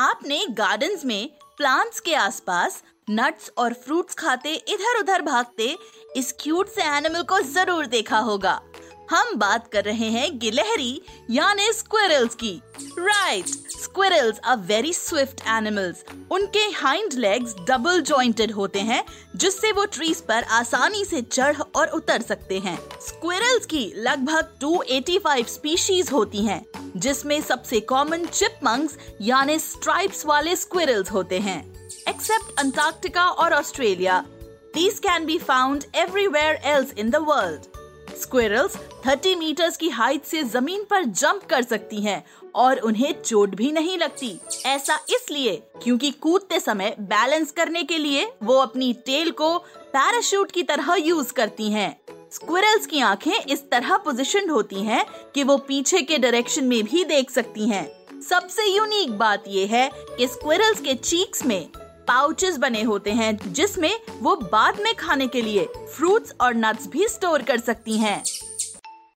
आपने गार्डन्स में प्लांट्स के आसपास नट्स और फ्रूट्स खाते इधर उधर भागते इस क्यूट से एनिमल को ज़रूर देखा होगा। हम बात कर रहे हैं गिलहरी यानी स्क्विरल्स की। Right squirrels are very swift animals उनके हाइंड लेग्स डबल जॉइंटेड होते हैं जिससे वो ट्रीज पर आसानी से चढ़ और उतर सकते हैं। स्क्विरल्स की लगभग 285 स्पीशीज होती हैं, जिसमें सबसे कॉमन चिपमंग्स यानी स्ट्राइप्स वाले स्क्विरल्स होते हैं। एक्सेप्ट अंटार्कटिका और Australia These can be found everywhere else in the world. Squirrels 30 metres की हाइट से ज़मीन पर जंप कर सकती हैं और उन्हें चोट भी नहीं लगती ऐसा इसलिए क्योंकि कूदते समय बैलेंस करने के लिए वो अपनी टेल को पैराशूट की तरह यूज़ करती हैं। स्क्विरल्स की आँखें इस तरह पोजिशन होती हैं कि वो पीछे के डायरेक्शन में भी देख सकती हैं। सबसे यूनिक बात ये है कि स्क्विरल्स के चीक्स में पाउचेस बने होते हैं, जिसमें वो बाद में खाने के लिए फ्रूट्स और नट्स भी स्टोर कर सकती हैं।